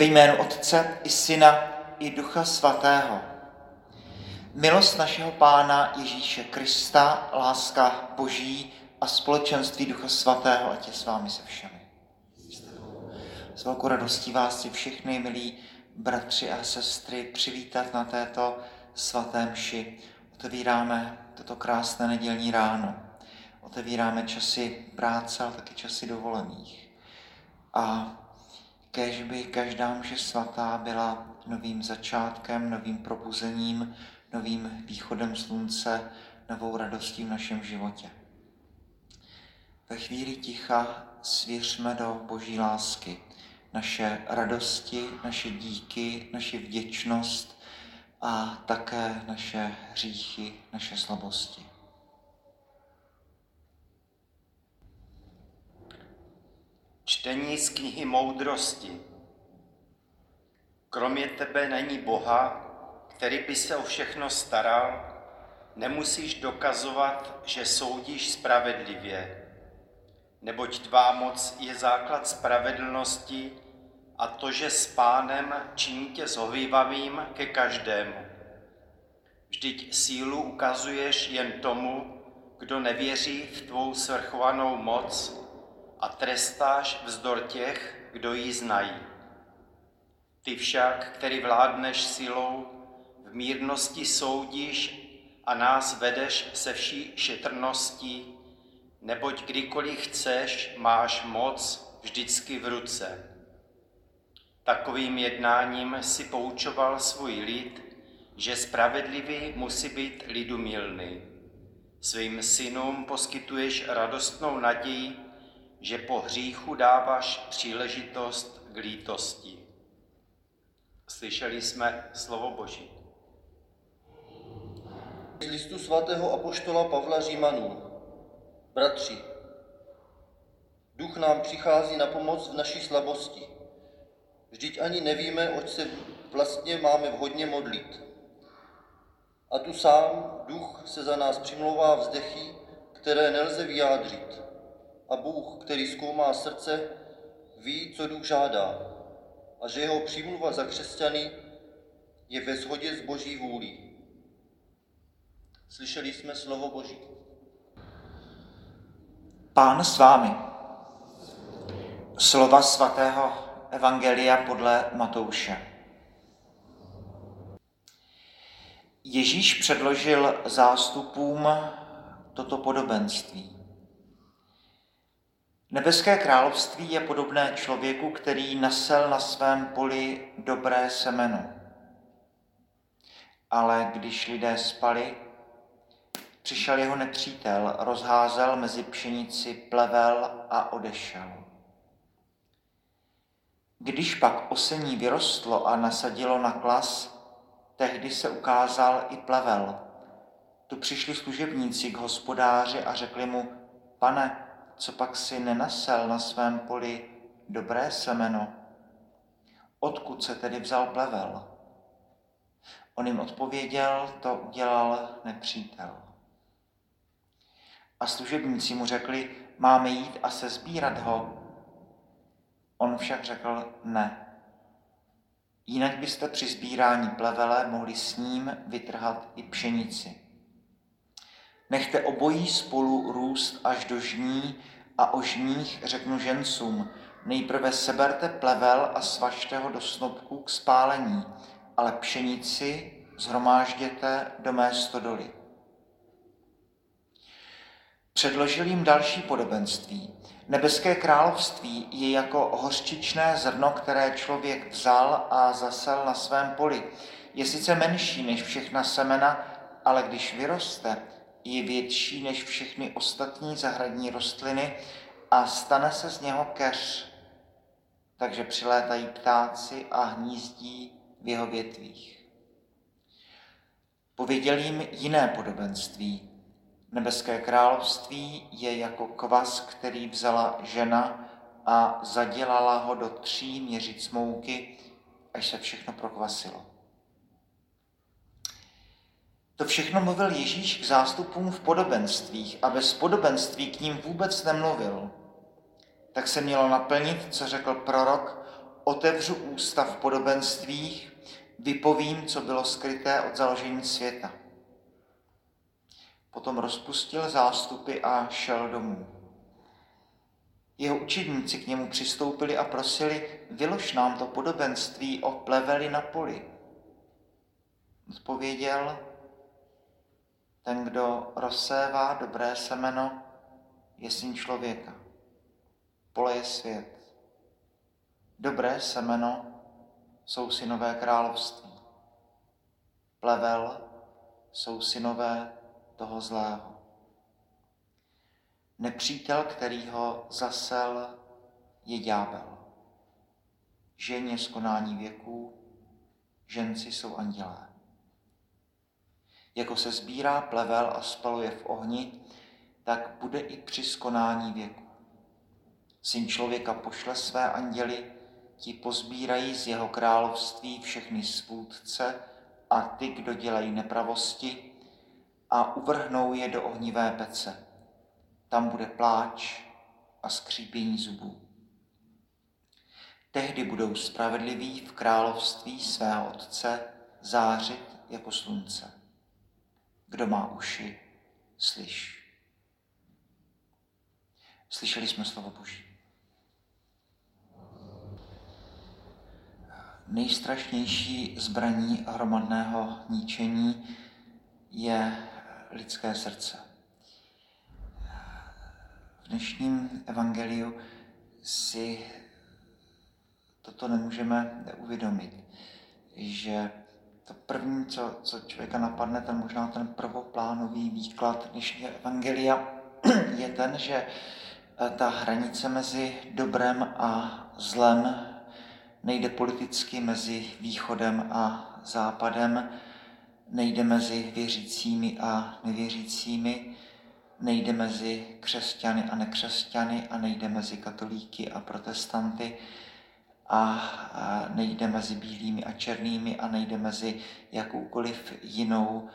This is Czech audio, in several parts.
Ve jménu Otce i Syna i Ducha Svatého. Milost našeho Pána Ježíše Krista, láska Boží a společenství Ducha Svatého, ať je s vámi se všemi. S velkou radostí vás si všechny, milí bratři a sestry, přivítat na této svaté mši. Otevíráme toto krásné nedělní ráno. Otevíráme časy práce, ale taky časy dovolených. A kež by každá mše svatá byla novým začátkem, novým probuzením, novým východem slunce, novou radostí v našem životě. Ve chvíli ticha svěřme do boží lásky naše radosti, naše díky, naše vděčnost a také naše hříchy, naše slabosti. Čtení z knihy moudrosti. Kromě tebe není Boha, který by se o všechno staral, nemusíš dokazovat, že soudíš spravedlivě, neboť tvá moc je základ spravedlnosti a to, že s pánem činí tě zhovývavým ke každému. Vždyť sílu ukazuješ jen tomu, kdo nevěří v tvou svrchovanou moc a trestáš vzdor těch, kdo ji znají. Ty však, který vládneš silou, v mírnosti soudíš a nás vedeš se vší šetrností, neboť kdykoliv chceš, máš moc vždycky v ruce. Takovým jednáním si poučoval svůj lid, že spravedlivý musí být lidu milný. Svým synům poskytuješ radostnou naději, že po hříchu dáváš příležitost k lítosti. Slyšeli jsme slovo Boží. Z listu svatého apoštola Pavla Římanů. Bratři, duch nám přichází na pomoc v naší slabosti. Vždyť ani nevíme, oč se vlastně máme vhodně modlit. A tu sám duch se za nás přimlouvá vzdechy, které nelze vyjádřit a Bůh, který zkoumá srdce, ví, co duch žádá a že jeho přímluva za křesťany je ve shodě s boží vůlí. Slyšeli jsme slovo Boží. Pán s vámi. Slova svatého Evangelia podle Matouše. Ježíš předložil zástupům toto podobenství. Nebeské království je podobné člověku, který nasel na svém poli dobré semeno. Ale když lidé spali, přišel jeho nepřítel, rozházel mezi pšenici plevel a odešel. Když pak osení vyrostlo a nasadilo na klas, tehdy se ukázal i plevel. Tu přišli služebníci k hospodáři a řekli mu, pane, co pak si nenasel na svém poli dobré semeno? Odkud se tedy vzal plevel? On jim odpověděl, to udělal nepřítel. A služebníci mu řekli, máme jít a se sbírat ho. On však řekl ne. Jinak byste při sbírání plevele mohli s ním vytrhat i pšenici. Nechte obojí spolu růst až do žní a o žních řeknu žencům, nejprve seberte plevel a svažte ho do snopku k spálení, ale pšenici zhromážděte do mé stodoly. Předložil jim další podobenství. Nebeské království je jako hořčičné zrno, které člověk vzal a zasel na svém poli. Je sice menší než všechna semena, ale když vyroste, je větší než všechny ostatní zahradní rostliny a stane se z něho keř. Takže přilétají ptáci a hnízdí v jeho větvích. Pověděl jim jiné podobenství. Nebeské království je jako kvas, který vzala žena a zadělala ho do tří měřic mouky, až se všechno prokvasilo. To všechno mluvil Ježíš k zástupům v podobenstvích a bez podobenství k ním vůbec nemluvil. Tak se mělo naplnit, co řekl prorok, otevřu ústa v podobenstvích, vypovím, co bylo skryté od založení světa. Potom rozpustil zástupy a šel domů. Jeho učedníci k němu přistoupili a prosili, vylož nám to podobenství o pleveli na poli. Odpověděl, ten, kdo rozsévá dobré semeno, je syn člověka. Pole je svět. Dobré semeno jsou synové království. Plevel jsou synové toho zlého. Nepřítel, který ho zasel, je ďábel. Ženě z konání věků, ženci jsou andělé. Jako se sbírá plevel a spaluje v ohni, tak bude i při skonání věku. Syn člověka pošle své anděly, ti pozbírají z jeho království všechny svůdce a ty, kdo dělají nepravosti, a uvrhnou je do ohnivé pece. Tam bude pláč a skřípění zubů. Tehdy budou spravedliví v království svého Otce zářit jako slunce. Kdo má uši, slyš. Slyšeli jsme slovo Boží. Nejstrašnější zbraní hromadného ničení je lidské srdce. V dnešním evangeliu si toto nemůžeme uvědomit, že to první, co, co člověka napadne, ten možná ten prvoplánový výklad dnešního evangelia, je ten, že eh, ta hranice mezi dobrem a zlem nejde politicky mezi východem a západem, nejde mezi věřícími a nevěřícími, nejde mezi křesťany a nekřesťany a nejde mezi katolíky a protestanty a nejde mezi bílými a černými a nejde mezi jakoukoliv jinou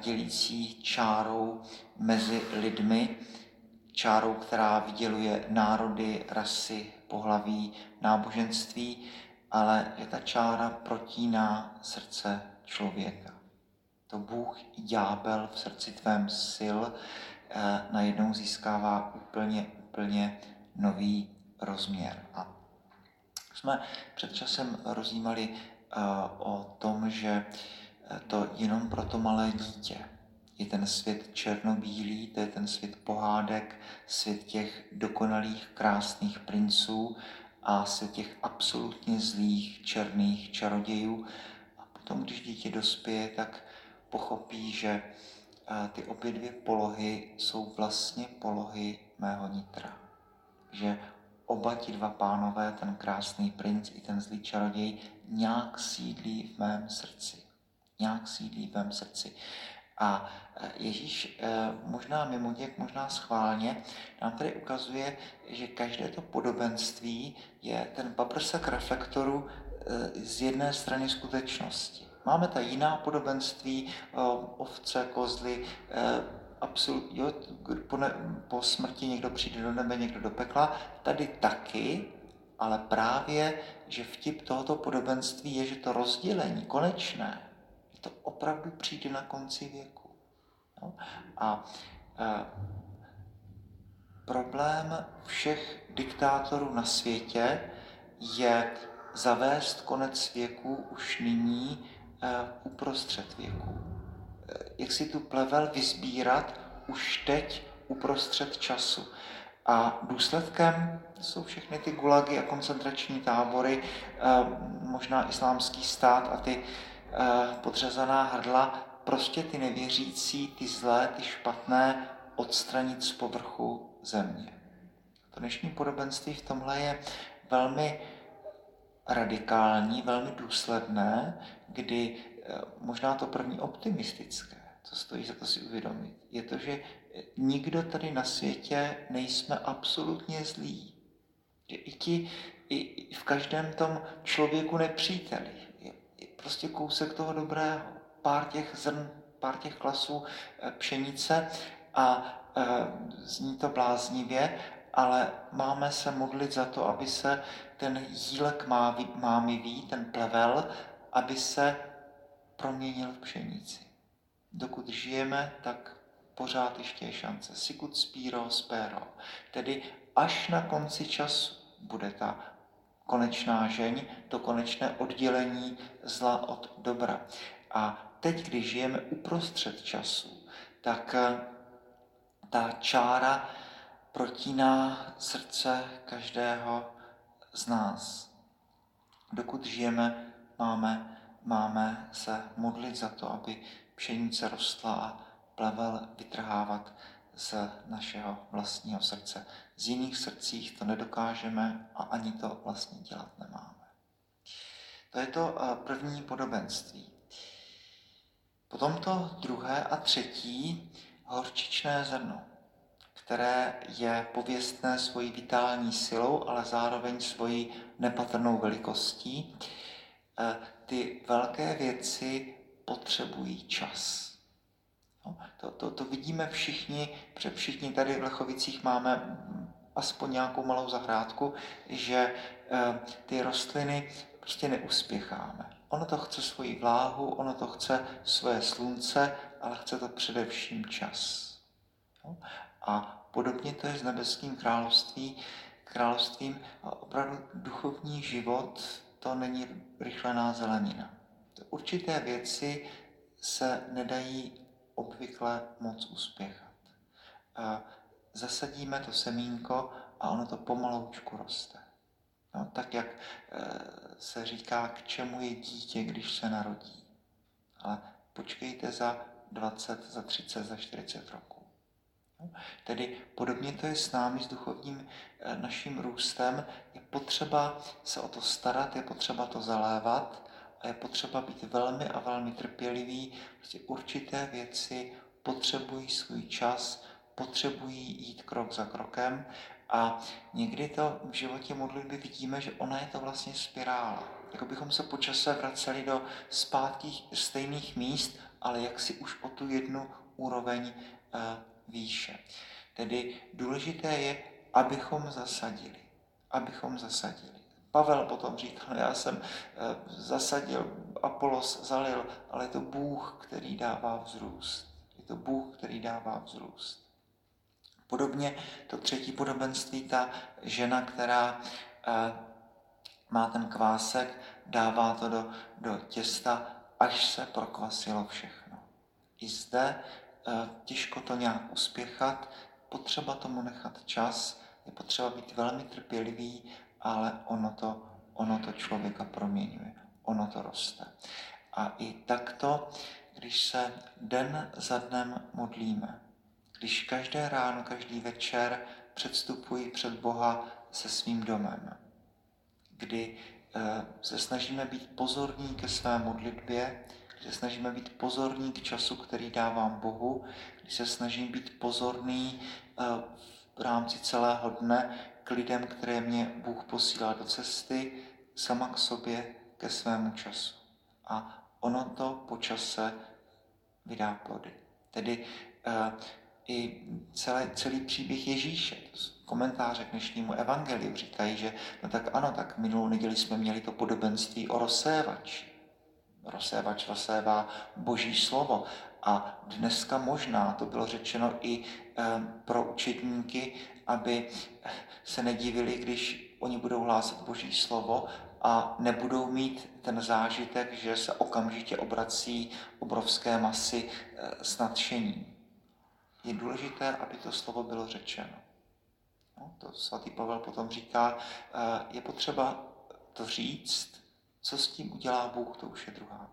dělící čárou mezi lidmi, čárou, která vyděluje národy, rasy, pohlaví, náboženství, ale je ta čára protíná srdce člověka. To Bůh i ďábel v srdci tvém sil najednou získává úplně, úplně nový rozměr. A jsme před časem rozjímali eh, o tom, že eh, to jenom pro to malé dítě je ten svět černobílý, to je ten svět pohádek, svět těch dokonalých, krásných princů a svět těch absolutně zlých, černých čarodějů. A potom, když dítě dospěje, tak pochopí, že eh, ty obě dvě polohy jsou vlastně polohy mého nitra. Že oba ti dva pánové, ten krásný princ i ten zlý čaroděj, nějak sídlí v mém srdci. Nějak sídlí v mém srdci. A e, Ježíš e, možná mimoděk, možná schválně nám tady ukazuje, že každé to podobenství je ten paprsek reflektoru e, z jedné strany skutečnosti. Máme ta jiná podobenství, ovce, kozly, absolut, jo, po, ne, po smrti někdo přijde do nebe, někdo do pekla. Tady taky, ale právě, že vtip tohoto podobenství je, že to rozdělení konečné, to opravdu přijde na konci věku. No? A e, problém všech diktátorů na světě je zavést konec věku už nyní e, uprostřed věku. Jak si tu plevel vyzbírat už teď uprostřed času. A důsledkem jsou všechny ty gulagy a koncentrační tábory, e, možná islámský stát a ty Eh, podřezaná hrdla, prostě ty nevěřící, ty zlé, ty špatné odstranit z povrchu země. To dnešní podobenství v tomhle je velmi radikální, velmi důsledné, kdy eh, možná to první optimistické, co stojí za to si uvědomit, je to, že nikdo tady na světě nejsme absolutně zlí. Že i ti, i v každém tom člověku nepříteli prostě kousek toho dobrého, pár těch zrn, pár těch klasů eh, pšenice a e, zní to bláznivě, ale máme se modlit za to, aby se ten jílek mámivý, ten plevel, aby se proměnil v pšenici. Dokud žijeme, tak pořád ještě je šance. Sicut spiro spero. Tedy až na konci času bude ta konečná žeň, to konečné oddělení zla od dobra. A teď, když žijeme uprostřed času, tak eh, ta čára protíná srdce každého z nás. Dokud žijeme, máme, máme se modlit za to, aby pšenice rostla a plevel vytrhávat z našeho vlastního srdce. Z jiných srdcích to nedokážeme a ani to vlastně dělat nemáme. To je to eh, první podobenství. Potom to druhé a třetí horčičné zrno, které je pověstné svojí vitální silou, ale zároveň svojí nepatrnou velikostí. Eh, ty velké věci potřebují čas. No, to, to, to vidíme všichni, protože všichni tady v Lechovicích máme aspoň nějakou malou zahrádku, že eh, ty rostliny prostě neuspěcháme. Ono to chce svoji vláhu, ono to chce své slunce, ale chce to především čas. No? A podobně to je s nebeským království, královstvím. Opravdu duchovní život to není rychlená zelenina. Určité věci se nedají obvykle moc uspěchat. Zasadíme to semínko a ono to pomaloučku roste. No, tak jak eh, se říká, k čemu je dítě, když se narodí. Ale počkejte za 20, za 30, za 40 roků. No, tedy podobně to je s námi, s duchovním eh, naším růstem. Je potřeba se o to starat, je potřeba to zalévat a je potřeba být velmi a velmi trpělivý. Prostě určité věci potřebují svůj čas, potřebují jít krok za krokem a někdy to v životě modlitby vidíme, že ona je to vlastně spirála. Jako bychom se po čase vraceli do zpátky stejných míst, ale jak si už o tu jednu úroveň uh, výše. Tedy důležité je, abychom zasadili. Abychom zasadili. Pavel potom říkal, já jsem uh, zasadil, Apolos zalil, ale je to Bůh, který dává vzrůst. Je to Bůh, který dává vzrůst. Podobně to třetí podobenství, ta žena, která eh, má ten kvásek, dává to do, do těsta, až se prokvasilo všechno. I zde eh, těžko to nějak uspěchat, potřeba tomu nechat čas, je potřeba být velmi trpělivý, ale ono to, ono to člověka proměňuje, ono to roste. A i takto, když se den za dnem modlíme, když každé ráno, každý večer předstupuji před Boha se svým domem, kdy eh, se snažíme být pozorní ke své modlitbě, kdy se snažíme být pozorní k času, který dávám Bohu, kdy se snažím být pozorný eh, v rámci celého dne k lidem, které mě Bůh posílá do cesty, sama k sobě, ke svému času. A ono to po čase vydá plody. Tedy eh, i celé, celý příběh Ježíše. Komentáře k dnešnímu evangeliu říkají, že no tak ano, tak minulou neděli jsme měli to podobenství o rozsévači. Rozsévač rozsévá boží slovo. A dneska možná to bylo řečeno i e, pro učedníky, aby se nedivili, když oni budou hlásat boží slovo a nebudou mít ten zážitek, že se okamžitě obrací obrovské masy e, s nadšením je důležité, aby to slovo bylo řečeno. No, to svatý Pavel potom říká, eh, je potřeba to říct, co s tím udělá Bůh, to už je druhá.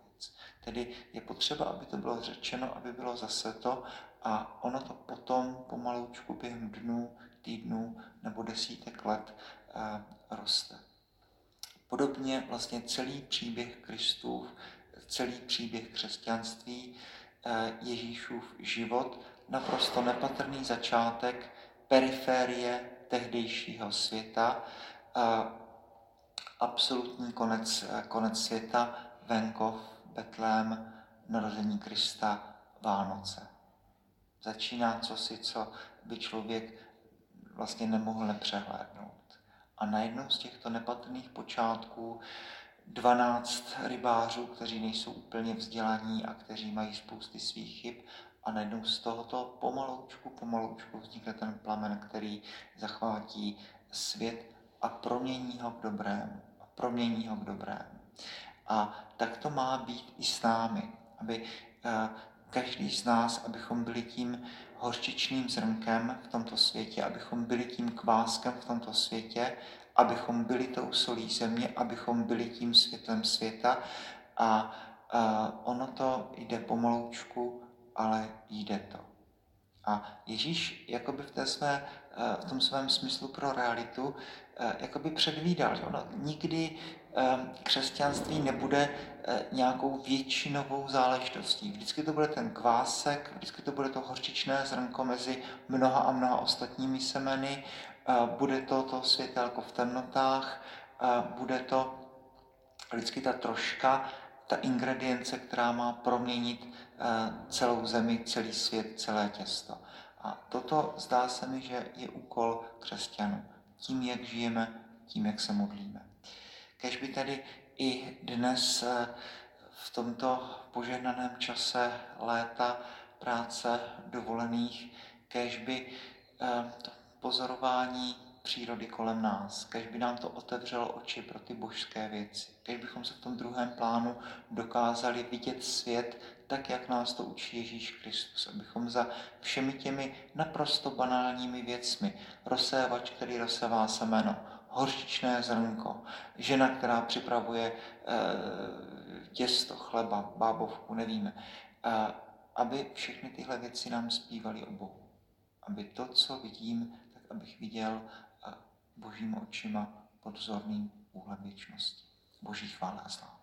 Tedy je potřeba, aby to bylo řečeno, aby bylo zase to a ono to potom pomaloučku během dnů, týdnů nebo desítek let eh, roste. Podobně vlastně celý příběh Kristův, celý příběh křesťanství, eh, Ježíšův život naprosto nepatrný začátek periférie tehdejšího světa, absolutní konec, konec světa, venkov, Betlém, narození Krista, Vánoce. Začíná co si, co by člověk vlastně nemohl nepřehlédnout. A najednou z těchto nepatrných počátků 12 rybářů, kteří nejsou úplně vzdělaní a kteří mají spousty svých chyb, a najednou z tohoto pomaloučku, pomaloučku vznikne ten plamen, který zachvátí svět a promění ho k dobrému. A promění ho k dobrému. A tak to má být i s námi, aby eh, každý z nás, abychom byli tím horčičným zrnkem v tomto světě, abychom byli tím kváskem v tomto světě, abychom byli tou solí země, abychom byli tím světlem světa. A, a ono to jde pomaloučku, ale jde to. A Ježíš jakoby v, té své, eh, v tom svém smyslu pro realitu eh, jakoby předvídal, že ono nikdy eh, křesťanství nebude nějakou většinovou záležitostí. Vždycky to bude ten kvásek, vždycky to bude to horčičné zrnko mezi mnoha a mnoha ostatními semeny, bude to to světelko v temnotách, bude to vždycky ta troška, ta ingredience, která má proměnit celou zemi, celý svět, celé těsto. A toto zdá se mi, že je úkol křesťanů. Tím, jak žijeme, tím, jak se modlíme. Kež by tedy i dnes eh, v tomto požehnaném čase léta, práce, dovolených, kež by eh, pozorování přírody kolem nás, kež by nám to otevřelo oči pro ty božské věci, kež bychom se v tom druhém plánu dokázali vidět svět tak, jak nás to učí Ježíš Kristus, abychom za všemi těmi naprosto banálními věcmi, rozsévač, který rozsevá semeno, horčičné zrnko, žena, která připravuje e, těsto, chleba, bábovku, nevíme, e, aby všechny tyhle věci nám zpívaly o Bohu. Aby to, co vidím, tak abych viděl božími očima pod vzorným úhlem věčnosti. Boží chvála a sláva.